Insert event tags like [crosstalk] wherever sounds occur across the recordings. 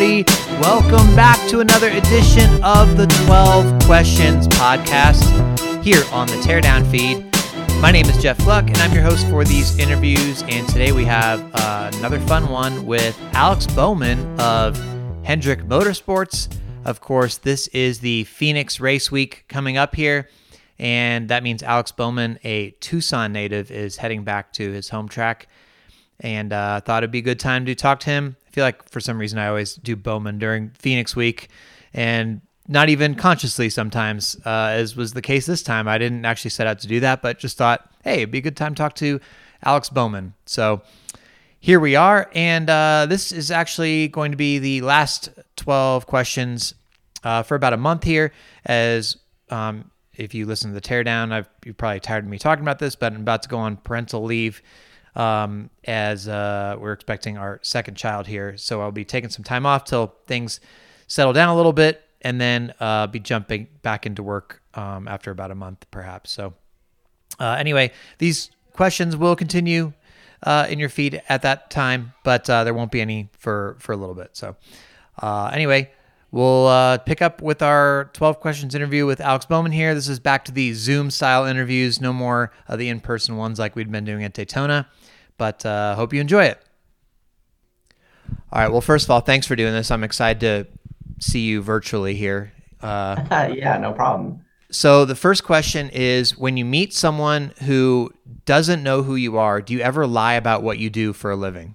everybody. Welcome back to another edition of the 12 Questions Podcast here on the Teardown feed. My name is Jeff Gluck, and I'm your host for these interviews. And today we have uh, another fun one with Alex Bowman of Hendrick Motorsports. Of course, this is the Phoenix Race Week coming up here, and that means Alex Bowman, a Tucson native, is heading back to his home track. And uh, thought it'd be a good time to talk to him feel like for some reason I always do Bowman during Phoenix week, and not even consciously sometimes, uh, as was the case this time. I didn't actually set out to do that, but just thought, hey, it'd be a good time to talk to Alex Bowman. So here we are, and uh, this is actually going to be the last 12 questions uh, for about a month here. As um, if you listen to the teardown, I've, you're probably tired of me talking about this, but I'm about to go on parental leave um, as uh, we're expecting our second child here. So I'll be taking some time off till things settle down a little bit, and then uh, be jumping back into work um, after about a month, perhaps. So uh, anyway, these questions will continue uh, in your feed at that time, but uh, there won't be any for for a little bit. So uh, anyway. We'll uh, pick up with our 12 questions interview with Alex Bowman here. This is back to the Zoom style interviews, no more of the in person ones like we'd been doing at Daytona but uh, hope you enjoy it. All right. Well, first of all, thanks for doing this. I'm excited to see you virtually here. Uh, [laughs] yeah, no problem. So the first question is: When you meet someone who doesn't know who you are, do you ever lie about what you do for a living?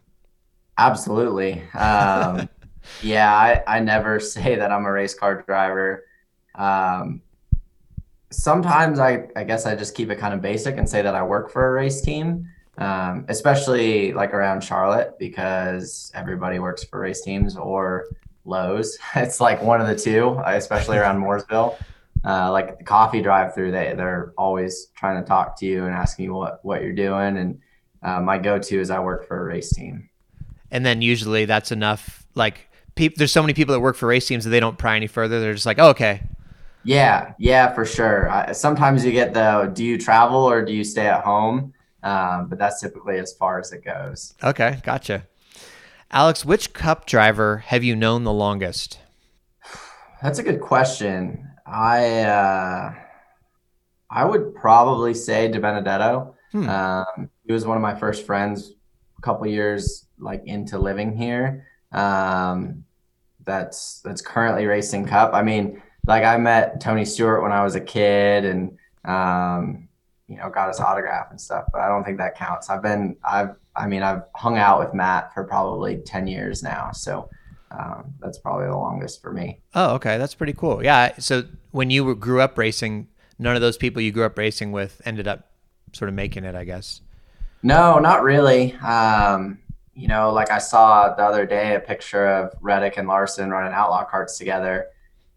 Absolutely. Um, [laughs] yeah, I, I never [laughs] say that I'm a race car driver. Um, sometimes I, I guess I just keep it kind of basic and say that I work for a race team um, especially like around Charlotte because everybody works for race teams or Lowe's. [laughs] It's like one of the two, especially around [laughs] Mooresville. Uh, like the coffee drive through, they they're always trying to talk to you and asking you what what you're doing. And uh, my go to is I work for a race team. And then usually that's enough. Like pe- there's so many people that work for race teams that they don't pry any further. They're just like, oh, okay. Yeah, yeah, for sure. I, sometimes you get the, do you travel or do you stay at home? Um, but that's typically as far as it goes. Okay, gotcha. Alex, which cup driver have you known the longest? [sighs] That's a good question. I uh, I would probably say DiBenedetto. Hmm. Um, he was one of my first friends a couple years like into living here. Um, that's that's currently racing cup. I mean, like I met Tony Stewart when I was a kid, and um, you know, got his autograph and stuff, but I don't think that counts. I've been, I've, I mean, I've hung out with Matt for probably 10 years now. So um, that's probably the longest for me. Oh, okay. That's pretty cool. Yeah. So when you grew up racing, none of those people you grew up racing with ended up sort of making it, I guess. No, not really. Um, you know, like I saw the other day a picture of Reddick and Larson running outlaw karts together.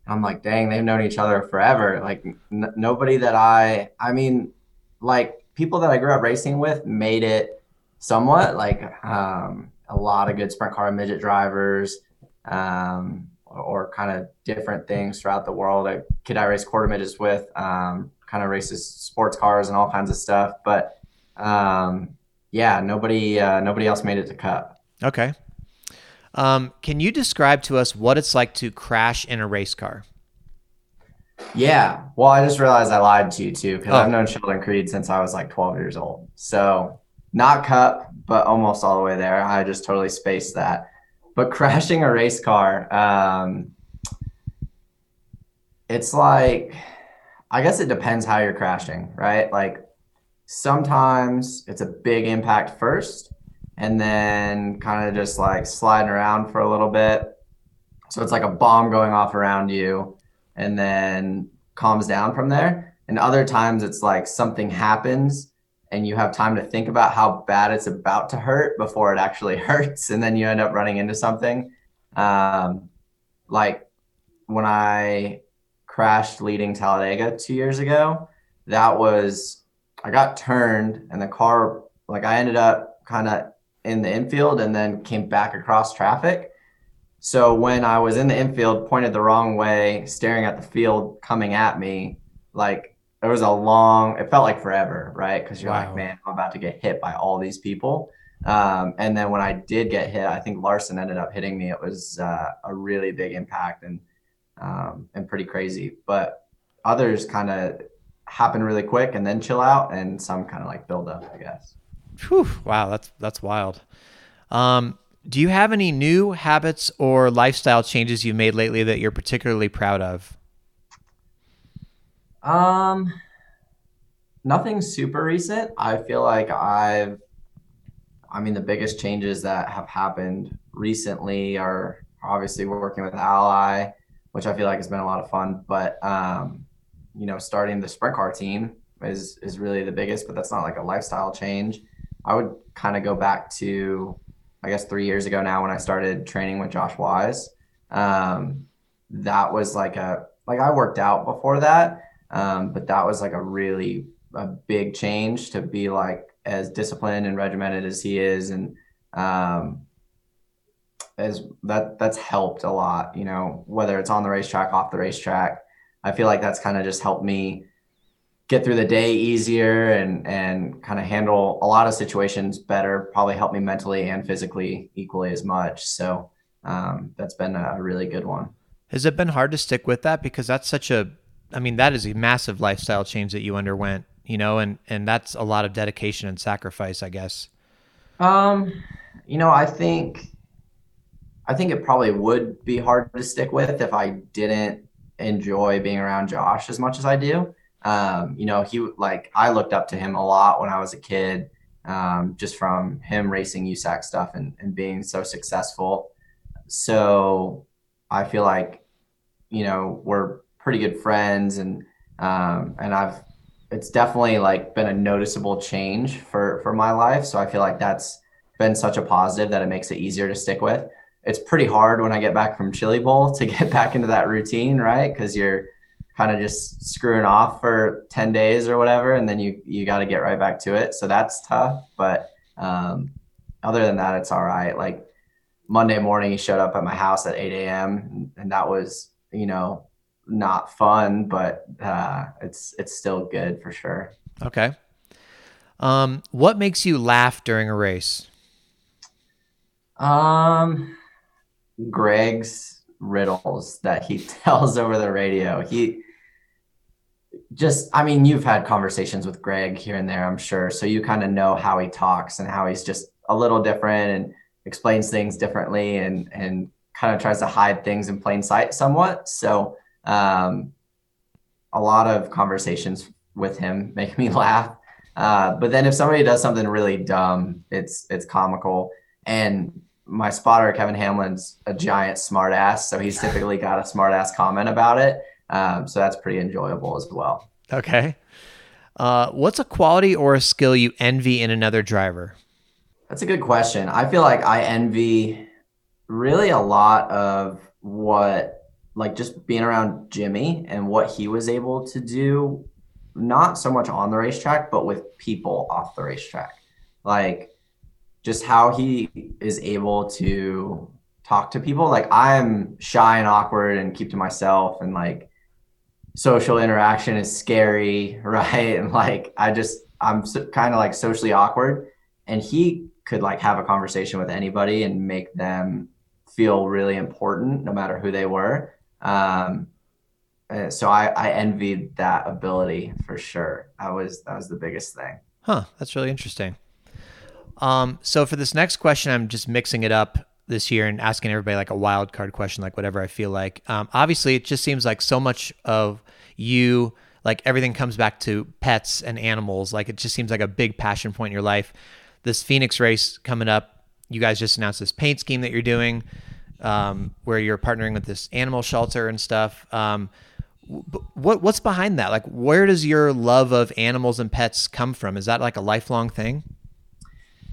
And I'm like, dang, they've known each other forever. Like n- nobody that I, I mean, like people that I grew up racing with made it somewhat like um, a lot of good sprint car midget drivers um, or, or kind of different things throughout the world. A kid I race quarter midgets with um, kind of races sports cars and all kinds of stuff. But um, yeah, nobody uh, nobody else made it to Cup. Okay. Um, can you describe to us what it's like to crash in a race car? Yeah. Well, I just realized I lied to you too because oh. I've known Sheldon Creed since I was like 12 years old. So not cup, but almost all the way there. I just totally spaced that. But [laughs] crashing a race car, um, it's like, I guess it depends how you're crashing, right? Like sometimes it's a big impact first and then kind of just like sliding around for a little bit. So it's like a bomb going off around you and then calms down from there. And other times it's like something happens and you have time to think about how bad it's about to hurt before it actually [laughs] hurts. And then you end up running into something. Um, like when I crashed leading Talladega two years ago, that was, I got turned and the car, like I ended up kind of in the infield and then came back across traffic so when I was in the infield, pointed the wrong way, staring at the field coming at me, like it was a long, it felt like forever, right? Because you're wow. like, man, I'm about to get hit by all these people. Um, and then when I did get hit, I think Larson ended up hitting me. It was uh, a really big impact and um, and pretty crazy. But others kind of happen really quick and then chill out, and some kind of like build up, I guess. Whew, wow, that's that's wild. Um, do you have any new habits or lifestyle changes you've made lately that you're particularly proud of? Um, nothing super recent. I feel like I've, I mean, the biggest changes that have happened recently are obviously working with Ally, which I feel like has been a lot of fun. But um, you know, starting the sprint car team is is really the biggest. But that's not like a lifestyle change. I would kind of go back to, I guess, three years ago now when I started training with Josh Wise. Um, that was like a like I worked out before that, um, but that was like a really a big change to be like as disciplined and regimented as he is, and um, as that that's helped a lot. You know, whether it's on the racetrack, off the racetrack, I feel like that's kind of just helped me get through the day easier and and kind of handle a lot of situations better. Probably help me mentally and physically equally as much. So um, that's been a really good one. Has it been hard to stick with that because that's such a I mean that is a massive lifestyle change that you underwent, you know, and and that's a lot of dedication and sacrifice, I guess. Um, you know, I think I think it probably would be hard to stick with if I didn't enjoy being around Josh as much as I do. Um, you know, he like I looked up to him a lot when I was a kid, um, just from him racing USAC stuff and, and being so successful. So I feel like, you know, we're pretty good friends and um, and I've it's definitely like been a noticeable change for for my life. So I feel like that's been such a positive that it makes it easier to stick with. It's pretty hard when I get back from Chili Bowl to [laughs] get back into that routine, right? Because you're kind of just screwing off for 10 days or whatever and then you you got to get right back to it. So that's tough but um, other than that it's all right. Like monday morning he showed up at my house at 8 a.m and that was you know not fun but uh, it's it's still good for sure. Okay. Um, what makes you laugh during a race? Um greg's riddles that he [laughs] tells over the radio he just I mean, you've had conversations with Greg here and there, I'm sure. So you kind of know how he talks and how he's just a little different and explains things differently and and kind of tries to hide things in plain sight somewhat. So um, a lot of conversations with him [laughs] make me laugh. Uh, but then if somebody does something really dumb, it's it's comical. And my spotter Kevin Hamlin's a giant smartass, so he's typically got a smartass comment about it. Um, so that's pretty enjoyable as well. Okay. Uh, what's a quality or a skill you envy in another driver? That's a good question. I feel like I envy really a lot of what, like, just being around Jimmy and what he was able to do, not so much on the racetrack, but with people off the racetrack. Like, just how he is able to talk to people. Like, I'm shy and awkward and keep to myself and, like, social interaction is scary, [laughs] right? And like I just I'm so, kind of like socially awkward, and he could like have a conversation with anybody and make them feel really important, no matter who they were. Um, so I, I envied that ability for sure. That was that was the biggest thing. Huh, that's really interesting. Um, so for this next question, I'm just mixing it up this year and asking everybody like a wild card question, like whatever I feel like. Um, obviously, it just seems like so much of you, like everything comes back to pets and animals. Like it just seems like a big passion point in your life. This Phoenix race coming up, you guys just announced this paint scheme that you're doing, um, where you're partnering with this animal shelter and stuff. Um, what what's behind that? Like, where does your love of animals and pets come from? Is that like a lifelong thing?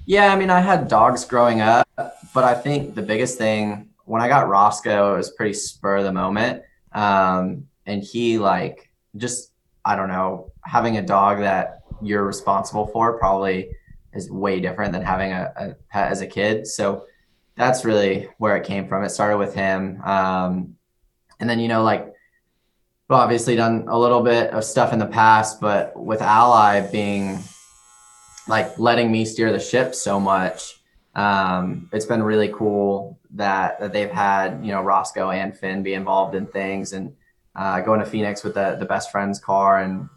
Yeah, I mean, I had dogs growing up, but I think the biggest thing when I got Roscoe, it was pretty spur of the moment. Um, and he like just I don't know, having a dog that you're responsible for probably is way different than having a, a pet as a kid. So that's really where it came from. It started with him. Um, and then, you know, like, obviously done a little bit of stuff in the past, but with Ally being like letting me steer the ship so much. Um, it's been really cool that that they've had you know Roscoe and Finn be involved in things and uh, going to Phoenix with the the best friend's car and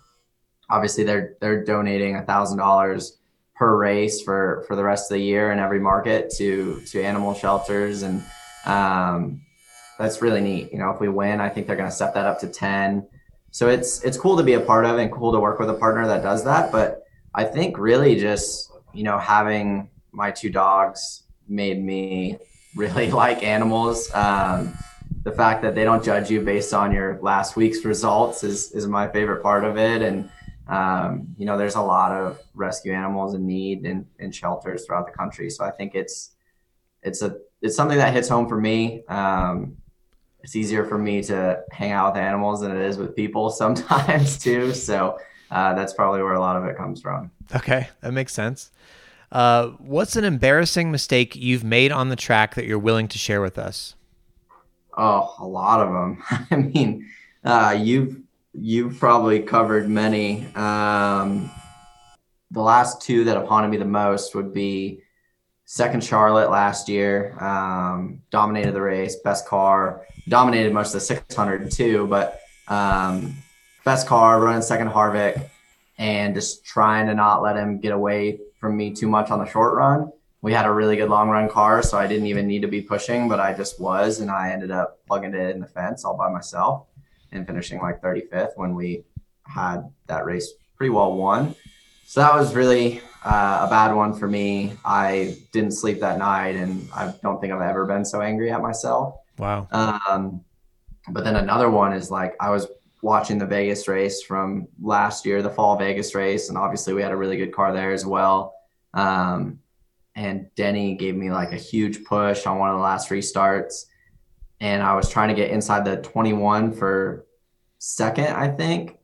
obviously they're they're donating a thousand dollars per race for for the rest of the year in every market to to animal shelters and um, that's really neat. You know, if we win, I think they're going to step that up to ten. So it's it's cool to be a part of and cool to work with a partner that does that. But I think really just you know having my two dogs made me really [laughs] like animals. Um, the fact that they don't judge you based on your last week's results is is my favorite part of it and um, you know, there's a lot of rescue animals in need in, in shelters throughout the country. So I think it's it's a it's something that hits home for me. Um, it's easier for me to hang out with animals than it is with people [laughs] sometimes too. So uh, that's probably where a lot of it comes from. Okay, that makes sense. Uh, what's an embarrassing mistake you've made on the track that you're willing to share with us? Oh, a lot of them. [laughs] I mean, uh, you've you've probably covered many. Um, the last two that have haunted me the most would be second Charlotte last year. Um, dominated the race, best car, dominated most of the 600 too, but um, best car, running second Harvick, and just trying to not let him get away from me too much on the short run. We had a really good long run car, so I didn't even need to be pushing, but I just was, and I ended up plugging it in the fence all by myself and finishing like 35th when we had that race pretty well won. So that was really uh, a bad one for me. I didn't sleep that night, and I don't think I've ever been so angry at myself. Wow. Um, but then another one is like I was watching the Vegas race from last year, the fall Vegas race, and obviously we had a really good car there as well. Um, and Denny gave me like a huge push on one of the last restarts, and I was trying to get inside the 21 for second, I think.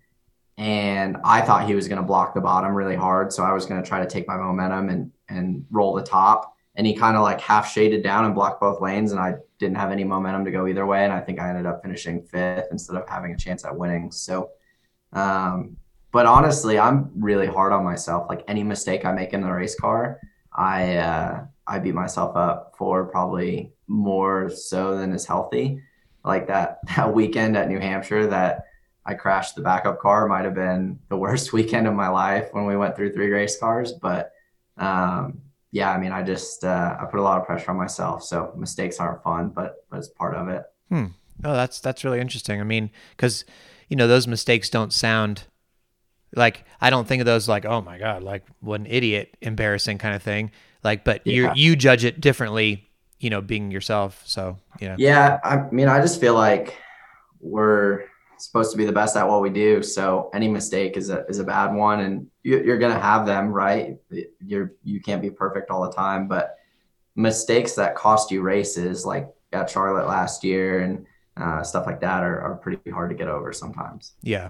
And I thought he was going to block the bottom really hard. So I was going to try to take my momentum and, and roll the top. And he kind of like half shaded down and blocked both lanes. And I didn't have any momentum to go either way. And I think I ended up finishing fifth instead of having a chance at winning. So, um, but honestly, I'm really hard on myself. Like any mistake I make in the race car, I, uh, I beat myself up for probably more so than is healthy. Like that [laughs] that weekend at New Hampshire that I crashed the backup car might have been the worst [laughs] weekend of my life when we went through three race cars. But um, yeah, I mean, I just uh, I put a lot of pressure on myself. So mistakes aren't fun, but but it's part of it. Hmm. Oh, that's that's really interesting. I mean, because you know those mistakes don't sound like I don't think of those like oh my god, like what an idiot, embarrassing kind of thing. Like, but yeah. you you judge it differently, you know, being yourself. So yeah. Yeah, I mean, I just feel like we're supposed to be the best at what we do. So any mistake is a is a bad one, and you, you're gonna have them, right? You're you can't be perfect all the time, but mistakes that cost you races, like at Charlotte last year and uh, stuff like that, are, are pretty hard to get over sometimes. Yeah,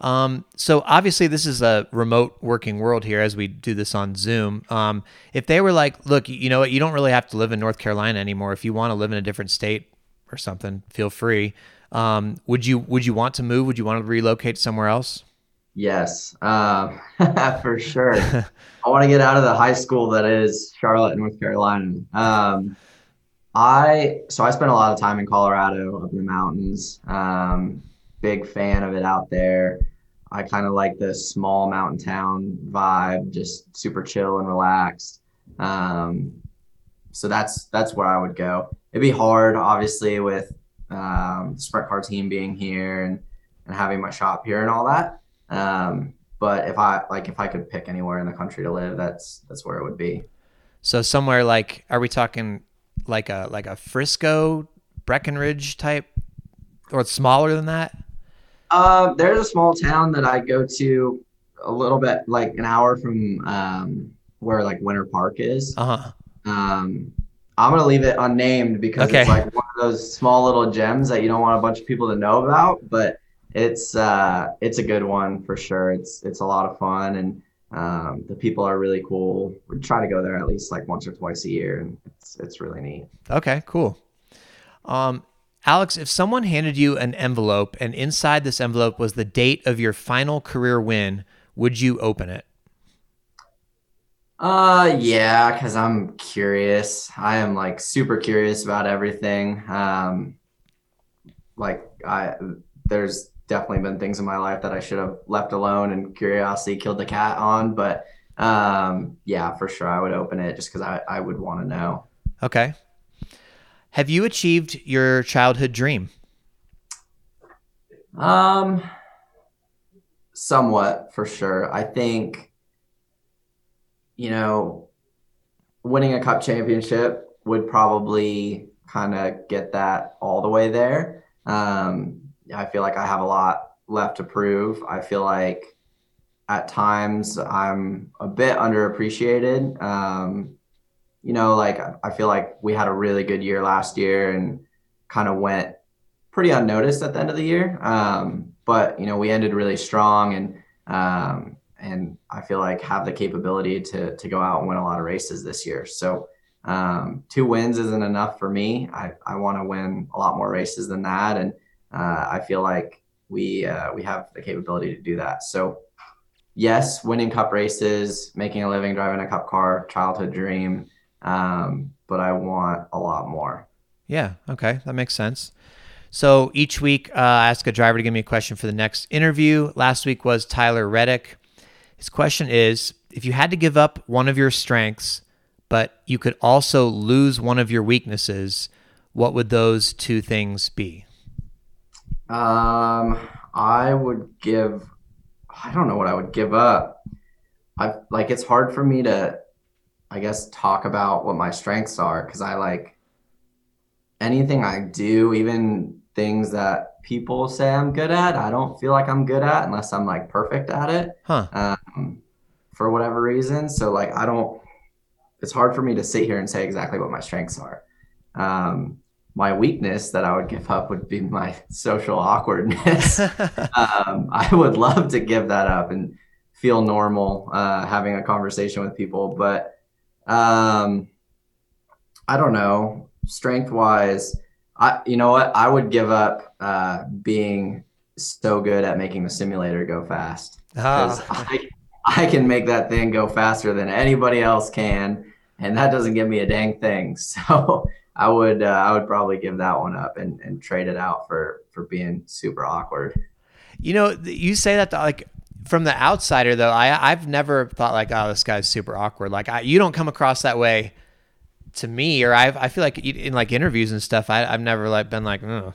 Um, so obviously this is a remote working world here as we do this on Zoom. Um, if they were like, look, you know what, you don't really have to live in North Carolina anymore. If you want to live in a different state or something, feel free. Um, would you would you want to move? Would you want to relocate somewhere else? Yes, uh, [laughs] for sure. I want to get out of the high school that is Charlotte, North Carolina. Um, I so I spent a lot of time in Colorado, up in the mountains. Um, big fan of it out there. I kind of like the small mountain town vibe, just super chill and relaxed. Um, so that's that's where I would go. It'd be hard, obviously, with um, the sprint car team being here and and having my shop here and all that. Um, but if I like, if I could pick anywhere in the country to live, that's that's where it would be. So somewhere like, are we talking like a like a Frisco, Breckenridge type, or smaller than that? Uh, there's a small town that I go to a little bit like an hour from um, where like Winter Park is. Uh huh. Um, I'm gonna leave it unnamed because Okay. it's like one of those small little gems that you don't want a bunch of people to know about, but it's uh, it's a good one for sure. It's it's a lot of fun and um, the people are really cool. We try to go there at least like once or twice a year, and it's it's really neat. Okay, cool. Um, Alex, if someone handed you an envelope and inside this envelope was the date of your final career win, would you open it? Uh, yeah, because I'm curious. I am like super curious about everything. Um, like I, there's definitely been things in my life that I should have left alone, and curiosity killed the cat on. But um, yeah, for sure, I would open it just because I I would want to know. Okay. Have you achieved your childhood dream? Um, somewhat for sure. I think, you know, winning a cup championship would probably kind of get that all the way there. Um, I feel like I have a lot left to prove. I feel like at times I'm a bit underappreciated. Um, you know, like I feel like we had a really good year last year and kind of went pretty unnoticed at the end of the year. Um, but you know, we ended really strong, and um, and I feel like have the capability to to go out and win a lot of races this year. So um, two wins isn't enough for me. I I want to win a lot more races than that, and uh, I feel like we uh, we have the capability to do that. So yes, winning cup races, making a living driving a cup car, childhood dream. Um, but I want a lot more. Yeah, okay, that makes sense. So each week, uh, I ask a driver to give me a question for the next interview. Last week was Tyler Reddick. His question is If you had to give up one of your strengths, but you could also lose one of your weaknesses, what would those two things be? Um, I would give. I don't know what I would give up. I like it's hard for me to, I guess, talk about what my strengths are because I like anything I do, even things that people say I'm good at. I don't feel like I'm good at unless I'm like perfect at it. Huh. Um, for whatever reason. So like I don't. It's hard for me to sit here and say exactly what my strengths are. Um, my weakness that I would give up would be my social awkwardness. [laughs] um, I would love to give that up and feel normal uh, having a conversation with people, but um, I don't know. Strength wise, I you know what? I would give up uh, being so good at making the simulator go fast because Ah, I I can make that thing go faster than anybody else can, and that doesn't give me a dang thing. [laughs] So. I would uh, I would probably give that one up and, and trade it out for for being super awkward. you know, you say that like from the outsider though. I I've never thought like, oh, this guy's super awkward. Like I, you don't come across that way to me, or I've I feel like in like interviews and stuff. I, I've never like been like, oh,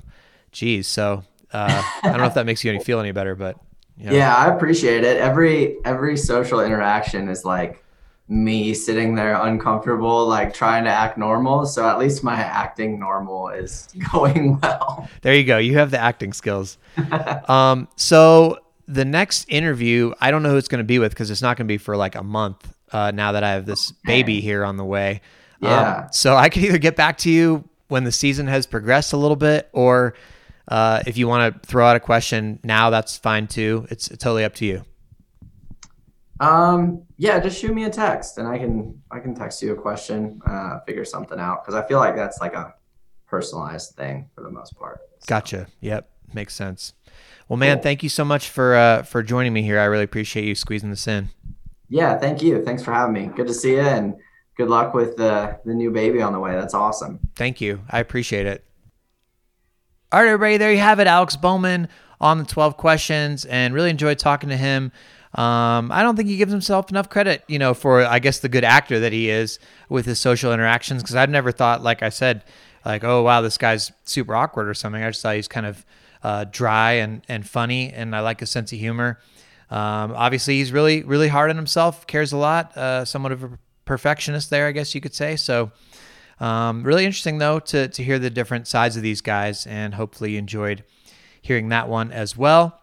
geez. So uh, I don't know if that makes you any feel any better, but you know. Yeah, I appreciate it. Every every social interaction is like me sitting there uncomfortable, like trying to act normal. So at least my acting normal is [laughs] going well. There you go. You have the acting skills. [laughs] um, so the next interview, I don't know who it's going to be with because it's not going to be for like a month. Uh, now that I have this baby here on the way, Um, Yeah. so I could either get back to you when the season has progressed a little bit, or uh, if you want to throw out a question now, that's fine too. It's totally up to you. Um, yeah, just shoot me a text and I can I can text you a question, uh, figure something out because I feel like that's like a personalized thing for the most part. So, Gotcha. Yep, makes sense. Well, man, Cool. thank you so much for uh, for joining me here. I really appreciate you squeezing this in. Yeah, thank you. Thanks for having me. Good to see you and good luck with the the new baby on the way. That's awesome. Thank you. I appreciate it. All right, everybody, there you have it. Alex Bowman on the 12 questions and really enjoyed talking to him. Um, I don't think he gives himself enough credit, you know, for, I guess, the good actor that he is with his social interactions. Because I've never thought, like I said, like, oh, wow, this guy's super awkward or something. I just thought he's kind of uh, dry and, and funny, and I like his sense of humor. Um, obviously, he's really, really hard on himself, cares a lot, uh, somewhat of a perfectionist there, I guess you could say. So, um, really interesting, though, to, to hear the different sides of these guys, and hopefully you enjoyed hearing that one as well.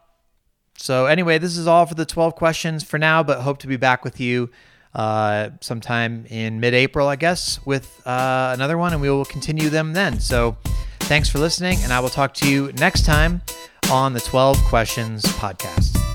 So, anyway, this is all for the 12 questions for now, but hope to be back with you uh, sometime in mid April, I guess, with uh, another one, and we will continue them then. So, Thanks for listening, and I will talk to you next time on the 12 Questions Podcast.